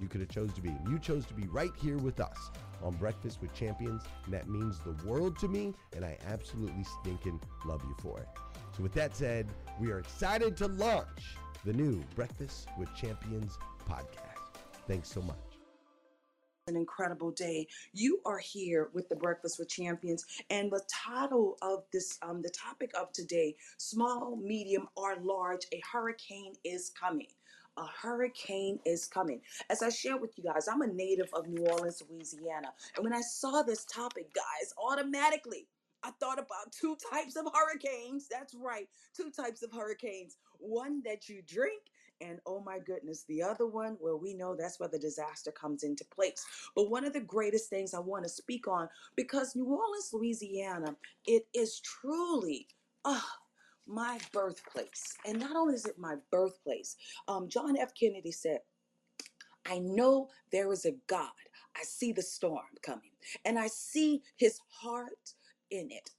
you could have chose to be. You chose to be right here with us on Breakfast with Champions, and that means the world to me, and I absolutely stinking love you for it. So with that said, we are excited to launch the new Breakfast with Champions podcast. Thanks so much an incredible day. You are here with the Breakfast with Champions, and the title of this, um, the topic of today: small, medium, or large, a hurricane is coming a hurricane is coming. As I shared with you guys, I'm a native of New Orleans, Louisiana. And when I saw this topic, guys, automatically I thought about two types of hurricanes. That's right, two types of hurricanes. One that you drink, and oh my goodness, the other one, well, we know that's where the disaster comes into place. But one of the greatest things I want to speak on, because New Orleans, Louisiana, it is truly, ah, my birthplace. And not only is it my birthplace, um, John F. Kennedy said, I know there is a God. I see the storm coming, and I see his heart in it.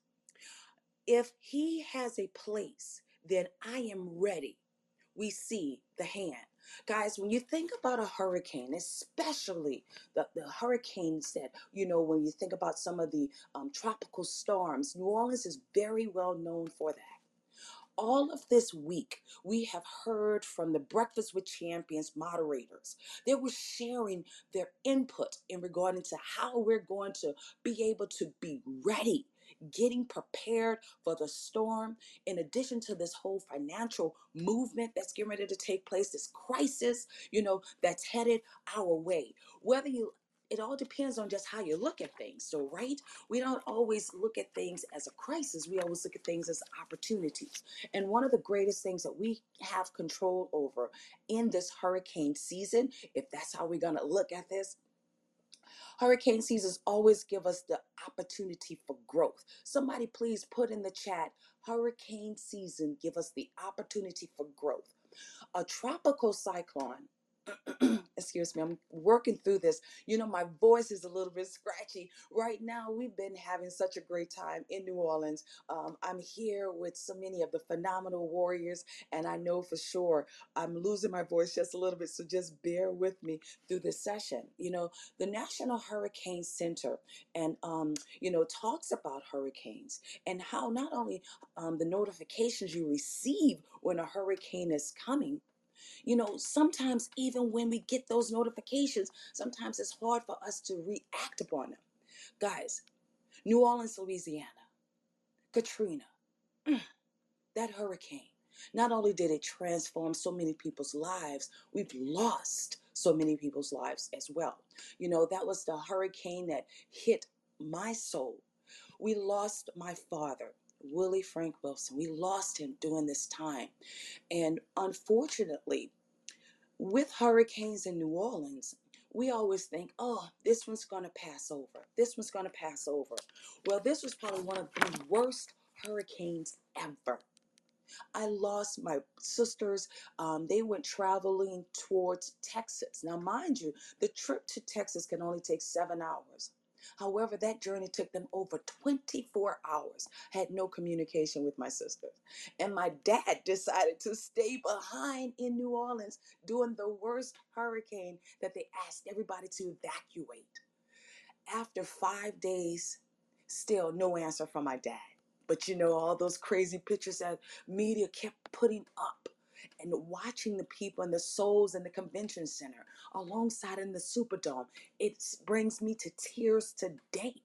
If he has a place, then I am ready. We see the hand. Guys, when you think about a hurricane, especially the, the hurricanes that, you know, when you think about some of the um, tropical storms, New Orleans is very well known for that. All of this week, we have heard from the Breakfast with Champions moderators. They were sharing their input in regarding to how we're going to be able to be ready, getting prepared for the storm. In addition to this whole financial movement that's getting ready to take place, this crisis, you know, that's headed our way. Whether you it all depends on just how you look at things. So, right? We don't always look at things as a crisis. We always look at things as opportunities. And one of the greatest things that we have control over in this hurricane season, if that's how we're going to look at this, hurricane seasons always give us the opportunity for growth. Somebody please put in the chat, hurricane season give us the opportunity for growth. A tropical cyclone excuse me, I'm working through this. You know, my voice is a little bit scratchy. Right now, we've been having such a great time in New Orleans. Um, I'm here with so many of the phenomenal warriors, and I know for sure I'm losing my voice just a little bit, so just bear with me through this session. You know, the National Hurricane Center and, um, you know, talks about hurricanes and how not only um, the notifications you receive when a hurricane is coming you know, sometimes even when we get those notifications, sometimes it's hard for us to react upon them. Guys, New Orleans, Louisiana, Katrina, mm, that hurricane, not only did it transform so many people's lives, we've lost so many people's lives as well. You know, that was the hurricane that hit my soul. We lost my father, Willie Frank Wilson. We lost him during this time. And unfortunately, with hurricanes in New Orleans, we always think, oh, this one's going to pass over. This one's going to pass over. Well, this was probably one of the worst hurricanes ever. I lost my sisters. Um, they went traveling towards Texas. Now, mind you, the trip to Texas can only take seven hours. However, that journey took them over 24 hours. Had no communication with my sisters. And my dad decided to stay behind in New Orleans during the worst hurricane that they asked everybody to evacuate. After five days, still no answer from my dad. But you know, all those crazy pictures that media kept putting up and watching the people and the souls in the convention center alongside in the Superdome, it brings me to tears today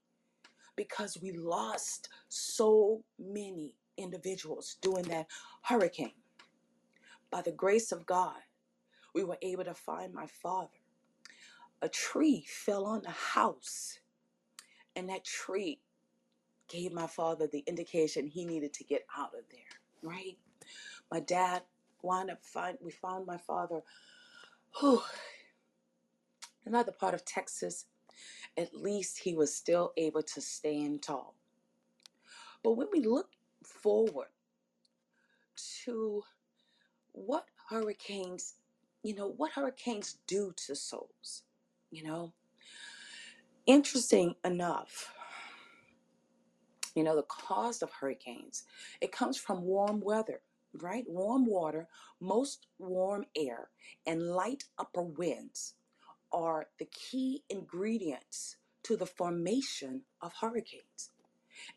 because we lost so many individuals during that hurricane. By the grace of God, we were able to find my father. A tree fell on the house, and that tree gave my father the indication he needed to get out of there, right? My dad wound up find we found my father whew, another part of Texas. At least he was still able to stand tall. But when we look forward to what hurricanes, you know, what hurricanes do to souls, you know, interesting enough, you know, the cause of hurricanes, it comes from warm weather right? Warm water, most warm air, and light upper winds are the key ingredients to the formation of hurricanes.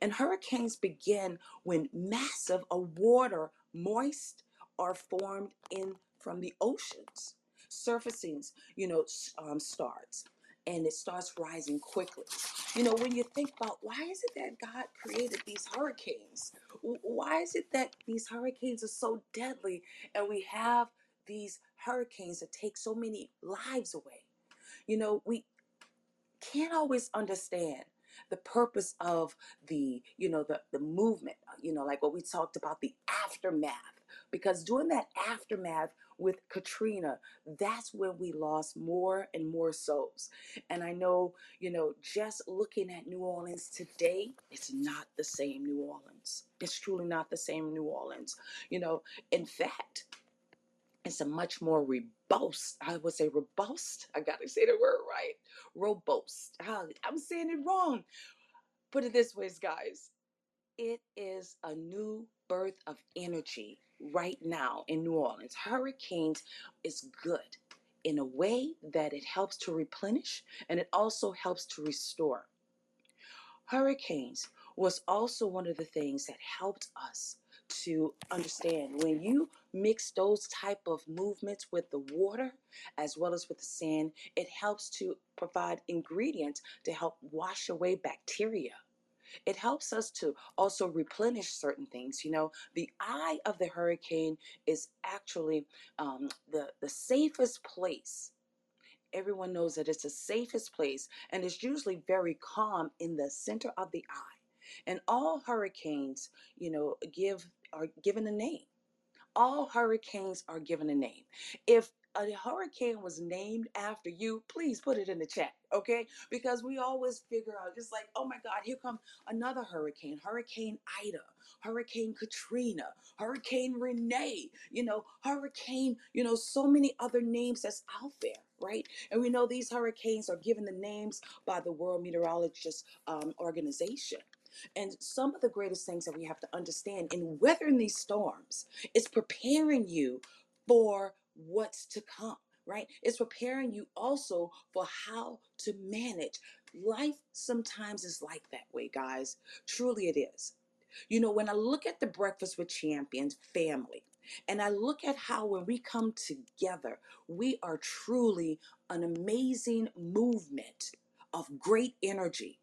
And hurricanes begin when massive of water, moist, are formed in from the oceans. Surfacing, you know, um, starts and it starts rising quickly. You know, when you think about why is it that God created these hurricanes? Why is it that these hurricanes are so deadly and we have these hurricanes that take so many lives away? You know, we can't always understand the purpose of the you know the the movement you know like what we talked about the aftermath because during that aftermath with Katrina, that's when we lost more and more souls. And I know, you know, just looking at New Orleans today, it's not the same New Orleans. It's truly not the same New Orleans. You know, in fact, it's a much more robust, I would say robust. I gotta say the word right. Robust. Ah, I'm saying it wrong. Put it this way, guys. It is a new birth of energy right now in New Orleans. Hurricanes is good in a way that it helps to replenish and it also helps to restore. Hurricanes was also one of the things that helped us to understand when you mix those type of movements with the water as well as with the sand, it helps to provide ingredients to help wash away bacteria. It helps us to also replenish certain things. You know, the eye of the hurricane is actually um, the the safest place everyone knows that it's the safest place and it's usually very calm in the center of the eye. And all hurricanes, you know, give are given a name. All hurricanes are given a name. If a hurricane was named after you, please put it in the chat, okay? Because we always figure out, just like, oh my God, here comes another hurricane, Hurricane Ida, Hurricane Katrina, Hurricane Renee, you know, Hurricane, you know, so many other names that's out there, right? And we know these hurricanes are given the names by the World Meteorologist um, Organization. And some of the greatest things that we have to understand in weathering these storms is preparing you for what's to come, right? It's preparing you also for how to manage. Life sometimes is like that way, guys. Truly it is. You know, when I look at the Breakfast with Champions family, and I look at how when we come together, we are truly an amazing movement of great energy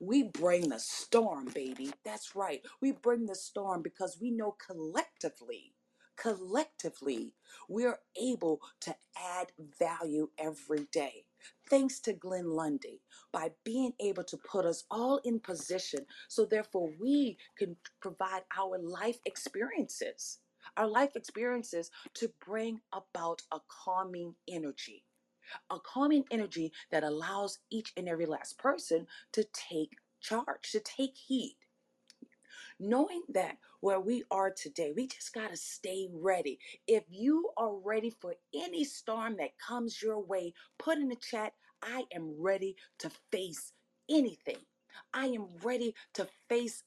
we bring the storm, baby. That's right. We bring the storm because we know collectively, collectively, we're able to add value every day. Thanks to Glenn Lundy by being able to put us all in position so therefore we can provide our life experiences, our life experiences to bring about a calming energy a calming energy that allows each and every last person to take charge, to take heed. Knowing that where we are today, we just got to stay ready. If you are ready for any storm that comes your way, put in the chat, I am ready to face anything. I am ready to face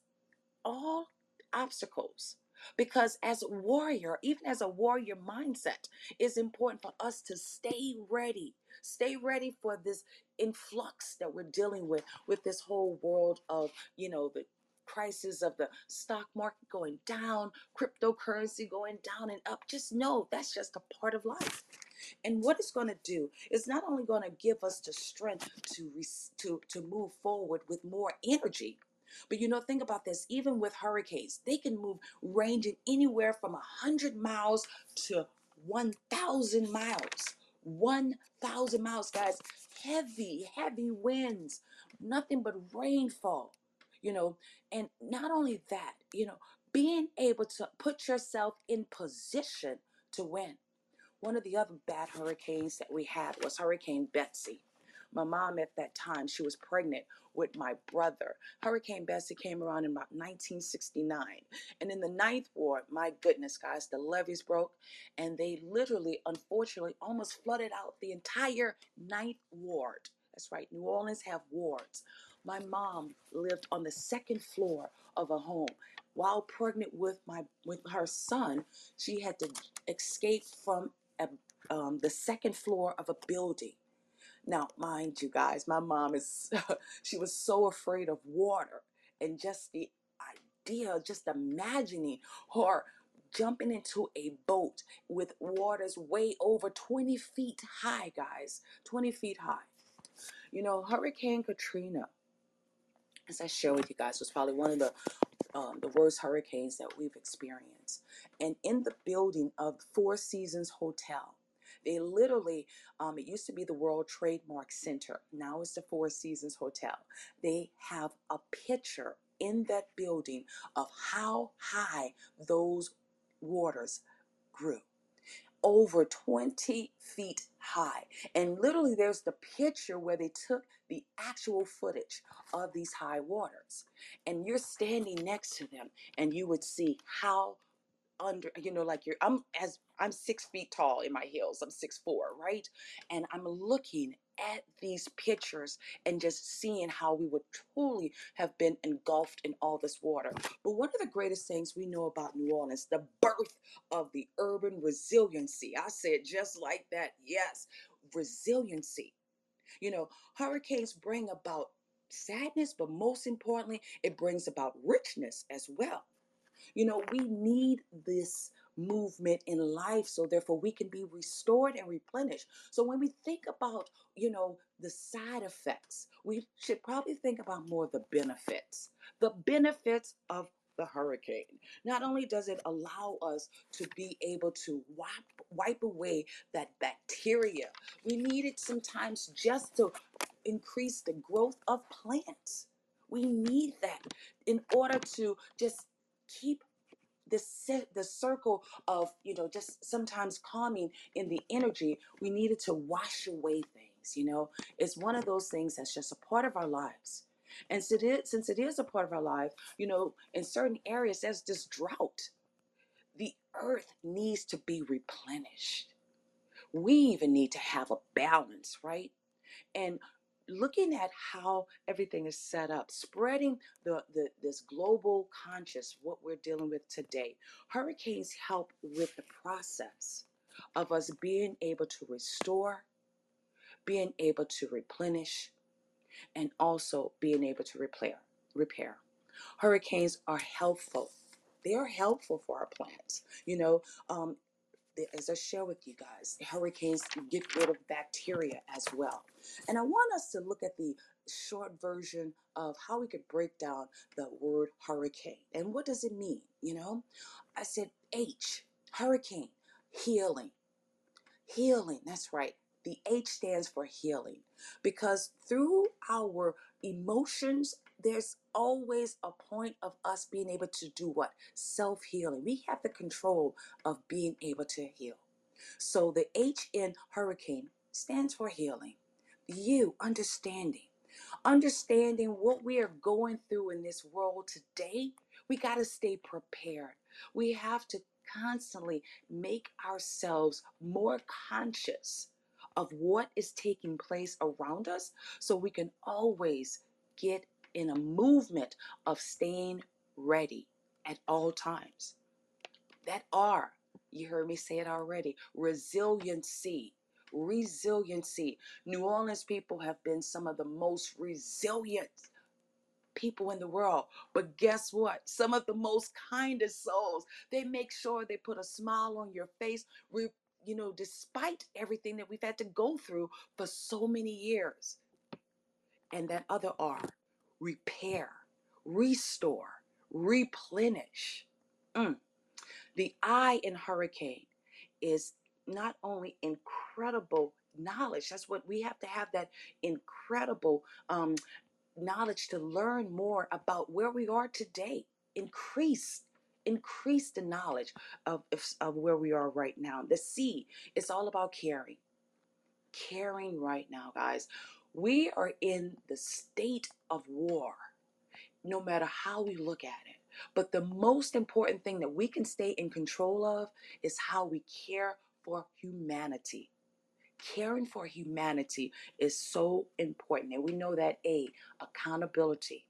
all obstacles. Because as a warrior, even as a warrior mindset, it's important for us to stay ready. Stay ready for this influx that we're dealing with, with this whole world of, you know, the crisis of the stock market going down, cryptocurrency going down and up. Just know that's just a part of life. And what it's going to do is not only going to give us the strength to, to, to move forward with more energy, but you know, think about this even with hurricanes, they can move ranging anywhere from 100 miles to 1,000 miles. 1,000 miles, guys. Heavy, heavy winds, nothing but rainfall, you know. And not only that, you know, being able to put yourself in position to win. One of the other bad hurricanes that we had was Hurricane Betsy. My mom at that time, she was pregnant with my brother. Hurricane Betsy came around in about 1969. And in the ninth ward, my goodness, guys, the levees broke and they literally, unfortunately, almost flooded out the entire ninth ward. That's right, New Orleans have wards. My mom lived on the second floor of a home. While pregnant with my with her son, she had to escape from a, um, the second floor of a building. Now, mind you guys, my mom is, she was so afraid of water and just the idea, just imagining her jumping into a boat with waters way over 20 feet high, guys, 20 feet high. You know, Hurricane Katrina, as I share with you guys, was probably one of the um, the worst hurricanes that we've experienced. And in the building of Four Seasons Hotel, they literally, um, it used to be the World Trademark Center. Now it's the Four Seasons Hotel. They have a picture in that building of how high those waters grew over 20 feet high. And literally, there's the picture where they took the actual footage of these high waters. And you're standing next to them, and you would see how under you know like you're i'm as i'm six feet tall in my heels i'm six four right and i'm looking at these pictures and just seeing how we would truly have been engulfed in all this water. But one of the greatest things we know about New Orleans, the birth of the urban resiliency. I said just like that. Yes, resiliency. You know, hurricanes bring about sadness, but most importantly, it brings about richness as well. You know, we need this movement in life so therefore we can be restored and replenished. So when we think about, you know, the side effects, we should probably think about more the benefits. The benefits of the hurricane. Not only does it allow us to be able to wipe, wipe away that bacteria, we need it sometimes just to increase the growth of plants. We need that in order to just keep the the circle of you know just sometimes calming in the energy we needed to wash away things you know? It's one of those things that's just a part of our lives. And since since it is a part of our life you know in certain areas there's this drought. The earth needs to be replenished. We even need to have a balance right? And looking at how everything is set up, spreading the, the this global conscious, what we're dealing with today. Hurricanes help with the process of us being able to restore, being able to replenish, and also being able to repair. Repair. Hurricanes are helpful. They are helpful for our plants. You know, um, as I share with you guys, hurricanes get rid of bacteria as well. And I want us to look at the short version of how we could break down the word hurricane. And what does it mean? You know, I said H, hurricane, healing. Healing, that's right. The H stands for healing because through our emotions, there's always a point of us being able to do what? Self healing. We have the control of being able to heal. So the H in hurricane stands for healing. You understanding. Understanding what we are going through in this world today, we got to stay prepared. We have to constantly make ourselves more conscious of what is taking place around us so we can always get in a movement of staying ready at all times. That R, you heard me say it already, resiliency. Resiliency. New Orleans people have been some of the most resilient people in the world. But guess what? Some of the most kindest souls. They make sure they put a smile on your face, you know, despite everything that we've had to go through for so many years. And that other R, repair, restore, replenish. Mm. The I in hurricane is not only incredible knowledge, that's what we have to have that incredible um, knowledge to learn more about where we are today. Increase increase the knowledge of, of, where we are right now. The C, it's all about caring. Caring right now, guys. We are in the state of war, no matter how we look at it. But the most important thing that we can stay in control of is how we care for humanity. Caring for humanity is so important. And we know that A, accountability.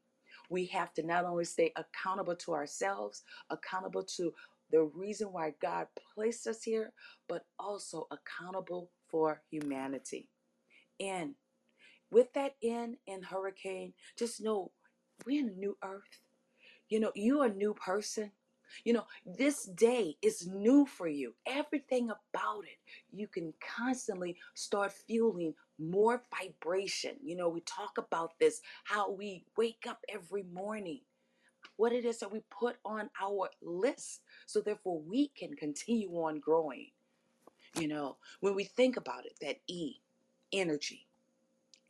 We have to not only stay accountable to ourselves, accountable to the reason why God placed us here, but also accountable for humanity. And with that in in hurricane, just know we're in a new earth. You know, you're a new person. You know, this day is new for you. Everything about it, you can constantly start feeling more vibration. You know, we talk about this how we wake up every morning, what it is that we put on our list, so therefore we can continue on growing. You know, when we think about it, that E, energy,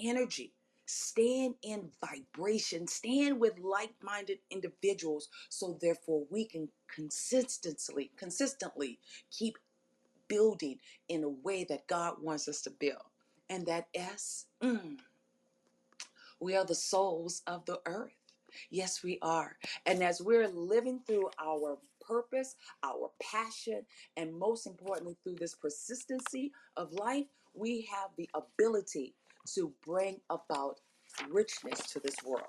energy. Stand in vibration, stand with like minded individuals so therefore we can consistently, consistently keep building in a way that God wants us to build. And that S, mm, we are the souls of the earth. Yes, we are. And as we're living through our purpose, our passion, and most importantly, through this persistency of life, we have the ability to bring about richness to this world.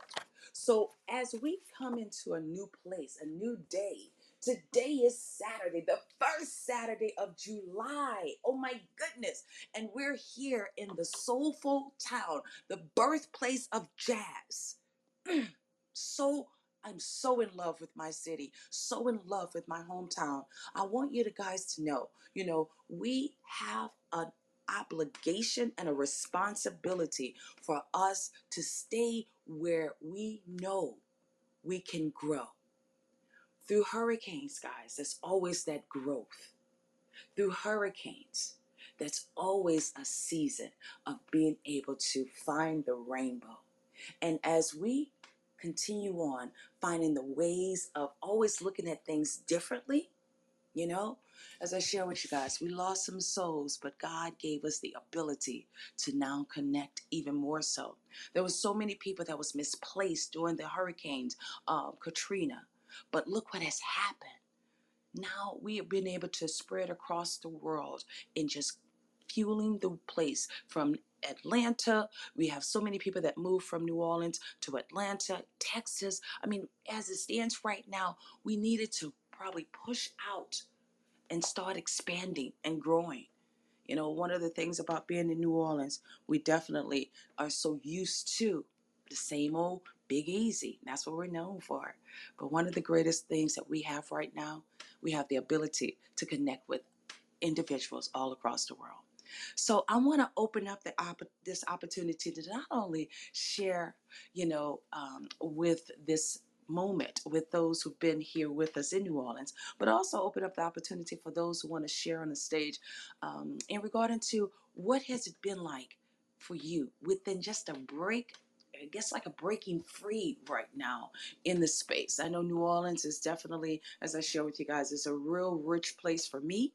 So as we come into a new place, a new day, today is Saturday, the first Saturday of July. Oh my goodness. And we're here in the soulful town, the birthplace of jazz. so I'm so in love with my city, so in love with my hometown. I want you to guys to know, you know, we have an obligation and a responsibility for us to stay where we know we can grow. Through hurricanes, guys, there's always that growth. Through hurricanes, that's always a season of being able to find the rainbow. And as we continue on finding the ways of always looking at things differently, you know, as I share with you guys, we lost some souls, but God gave us the ability to now connect even more so. There was so many people that was misplaced during the hurricanes, um, Katrina, but look what has happened. Now we have been able to spread across the world and just fueling the place from Atlanta. We have so many people that move from New Orleans to Atlanta, Texas. I mean, as it stands right now, we needed to probably push out and start expanding and growing. You know, one of the things about being in New Orleans, we definitely are so used to the same old Big Easy. That's what we're known for. But one of the greatest things that we have right now, we have the ability to connect with individuals all across the world. So I want to open up the opp- this opportunity to not only share, you know, um, with this moment with those who've been here with us in New Orleans, but also open up the opportunity for those who want to share on the stage um, in regarding to what has it been like for you within just a break. I guess like a breaking free right now in the space. I know New Orleans is definitely, as I share with you guys, is a real rich place for me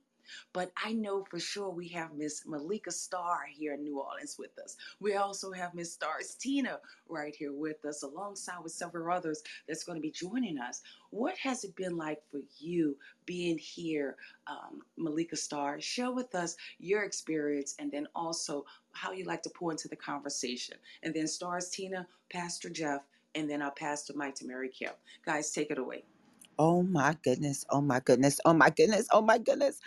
but I know for sure we have Miss Malika Starr here in New Orleans with us. We also have Miss Stars Tina right here with us, alongside with several others that's going to be joining us. What has it been like for you being here, um, Malika Starr? Share with us your experience and then also how you like to pour into the conversation. And then Stars Tina, Pastor Jeff, and then I'll pass the mic to Mary Kim. Guys, take it away. Oh my goodness. Oh my goodness. Oh my goodness. Oh my goodness.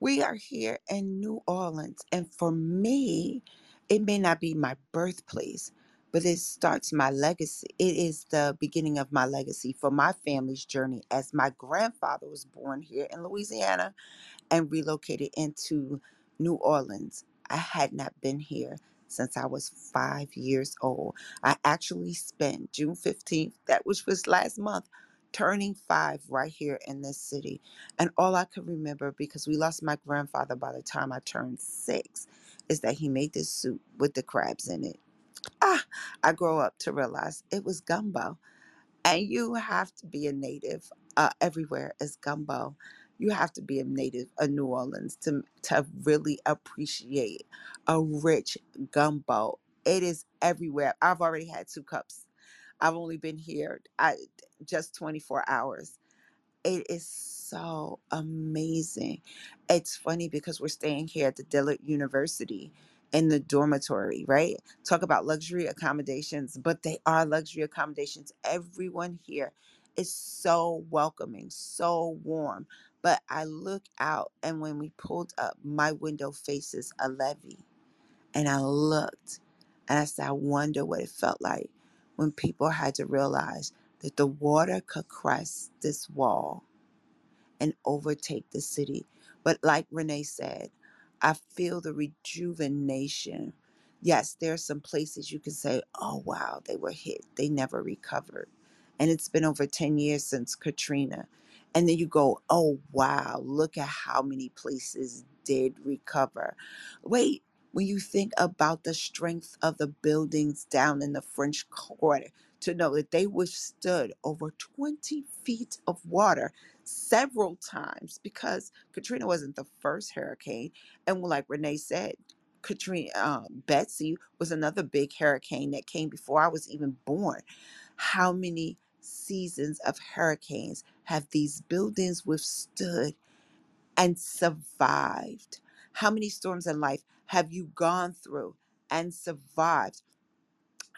We are here in New Orleans. And for me, it may not be my birthplace, but it starts my legacy. It is the beginning of my legacy for my family's journey as my grandfather was born here in Louisiana and relocated into New Orleans. I had not been here since I was five years old. I actually spent June 15th, that which was last month, turning five right here in this city. And all I could remember, because we lost my grandfather by the time I turned six, is that he made this soup with the crabs in it. Ah, I grow up to realize it was gumbo. And you have to be a native. Uh, everywhere is gumbo. You have to be a native of New Orleans to to really appreciate a rich gumbo. It is everywhere. I've already had two cups. I've only been here I, just 24 hours it is so amazing. It's funny because we're staying here at the Dillard University in the dormitory, right? Talk about luxury accommodations, but they are luxury accommodations. Everyone here is so welcoming, so warm. But I look out, and when we pulled up, my window faces a levee. And I looked, and I said, I wonder what it felt like when people had to realize that the water could crest this wall and overtake the city. But like Renee said, I feel the rejuvenation. Yes, there are some places you can say, oh, wow, they were hit. They never recovered. And it's been over 10 years since Katrina. And then you go, oh, wow, look at how many places did recover. Wait, when you think about the strength of the buildings down in the French Quarter, to know that they withstood over 20 feet of water several times because Katrina wasn't the first hurricane. And like Renee said, Katrina, um, Betsy was another big hurricane that came before I was even born. How many seasons of hurricanes have these buildings withstood and survived? How many storms in life have you gone through and survived?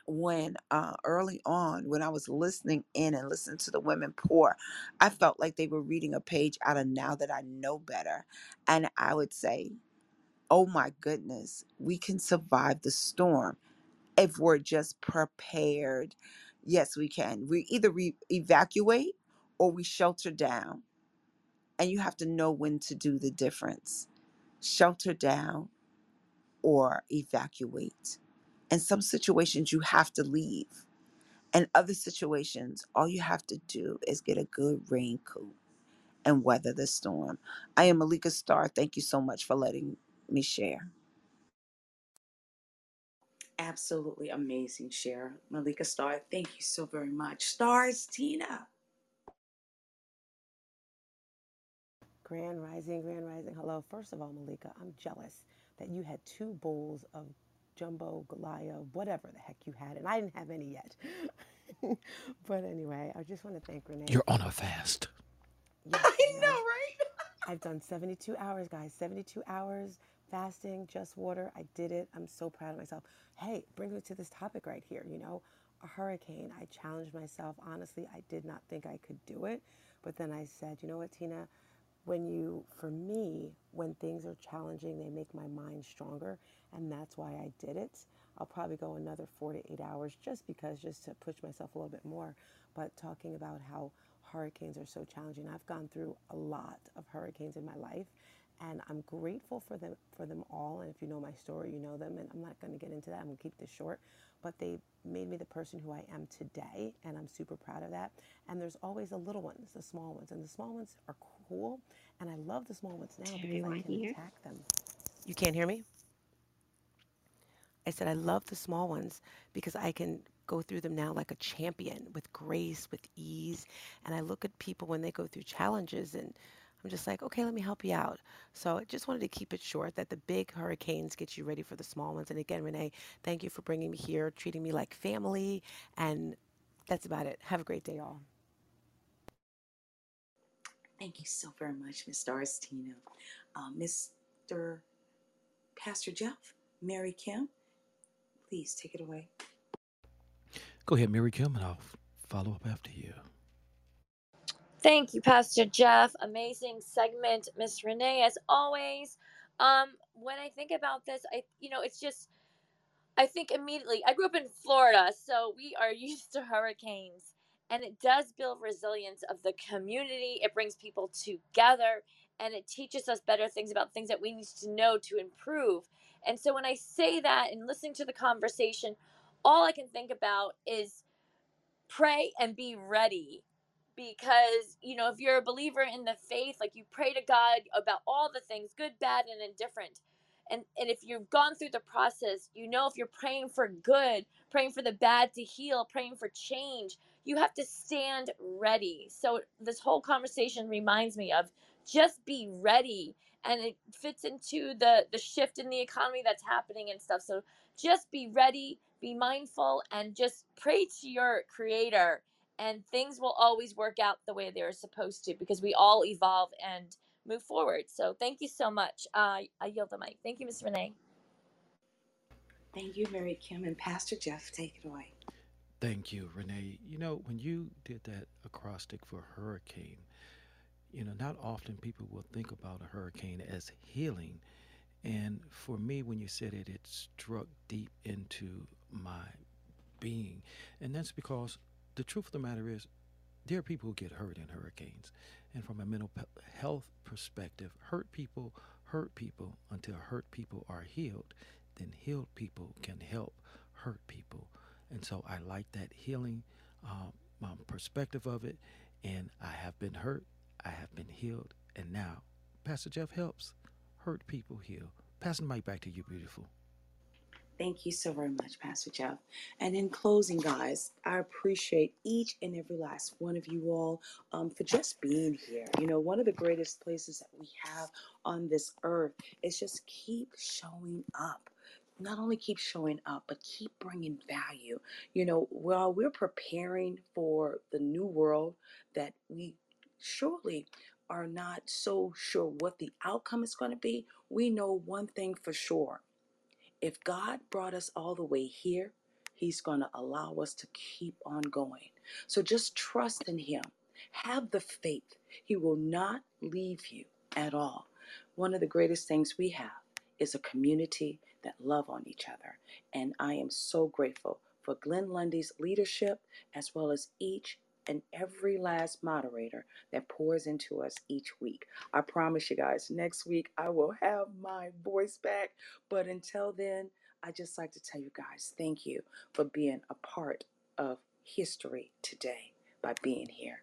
when uh, early on, when I was listening in and listening to the women pour, I felt like they were reading a page out of Now That I Know Better. And I would say, oh my goodness, we can survive the storm if we're just prepared. Yes, we can. We either re- evacuate or we shelter down. And you have to know when to do the difference shelter down or evacuate. In some situations, you have to leave. In other situations, all you have to do is get a good raincoat and weather the storm. I am Malika Starr. Thank you so much for letting me share. Absolutely amazing share, Malika Starr. Thank you so very much. Stars, Tina. Grand Rising, Grand Rising. Hello. First of all, Malika, I'm jealous that you had two bowls of jumbo Goliath, whatever the heck you had, and I didn't have any yet. but anyway, I just want to thank Renee. You're on a fast. Yes, I yes. know, right? I've done 72 hours, guys. 72 hours fasting, just water. I did it. I'm so proud of myself. Hey, brings me to this topic right here. You know, a hurricane. I challenged myself. Honestly, I did not think I could do it. But then I said, you know what, Tina? When you, for me, when things are challenging, they make my mind stronger. And that's why I did it. I'll probably go another four to eight hours just because, just to push myself a little bit more. But talking about how hurricanes are so challenging. I've gone through a lot of hurricanes in my life and I'm grateful for them for them all. And if you know my story, you know them and I'm not going to get into that. I'm going to keep this short, but they made me the person who I am today and I'm super proud of that. And there's always the little ones, the small ones, and the small ones are cool and I love the small ones now Terry, because I can attack them. You can't hear me? I said, I love the small ones because I can go through them now like a champion with grace, with ease. And I look at people when they go through challenges and I'm just like, okay, let me help you out. So I just wanted to keep it short that the big hurricanes get you ready for the small ones. And again, Renee, thank you for bringing me here, treating me like family. And that's about it. Have a great day, all. Thank you so very much, Miss Stars, Tina. Uh, Mr. Pastor Jeff, Mary Kim, please take it away. Go ahead, Mary Kim, and I'll follow up after you. Thank you, Pastor Jeff. Amazing segment, Miss Renee, as always. Um, when I think about this, I you know, it's just I think immediately. I grew up in Florida, so we are used to hurricanes, and it does build resilience of the community. It brings people together, and it teaches us better things about things that we need to know to improve. And so when I say that and listening to the conversation, all I can think about is pray and be ready because you know if you're a believer in the faith like you pray to god about all the things good bad and indifferent and and if you've gone through the process you know if you're praying for good praying for the bad to heal praying for change you have to stand ready. So this whole conversation reminds me of just be ready and it fits into the the shift in the economy that's happening and stuff. So just be ready be mindful and just pray to your creator and things will always work out the way they're supposed to because we all evolve and move forward. So thank you so much. Uh, I yield the mic. Thank you, Ms. Renee. Thank you, Mary Kim and Pastor Jeff. Take it away. Thank you, Renee. You know, when you did that acrostic for hurricane, you know, not often people will think about a hurricane as healing. And for me, when you said it, it struck deep into my being. And that's because the truth of the matter is, there are people who get hurt in hurricanes. And from a mental health perspective, hurt people hurt people until hurt people are healed. Then healed people can help hurt people. And so I like that healing um, um, perspective of it. And I have been hurt, I have been healed. And now, Pastor Jeff helps hurt people heal. Passing the mic back to you, beautiful. Thank you so very much, Pastor Jeff. And in closing, guys, I appreciate each and every last one of you all um, for just being here. You know, one of the greatest places that we have on this earth is just keep showing up. Not only keep showing up, but keep bringing value. You know, while we're preparing for the new world that we surely are not so sure what the outcome is going to be, we know one thing for sure if God brought us all the way here, He's going to allow us to keep on going. So just trust in Him. Have the faith. He will not leave you at all. One of the greatest things we have is a community that love on each other. And I am so grateful for for Glenn Lundy's leadership, as well as each and every last moderator that pours into us each week. I promise you guys, next week I will have my voice back. But until then, I just like to tell you guys thank you for being a part of history today by being here.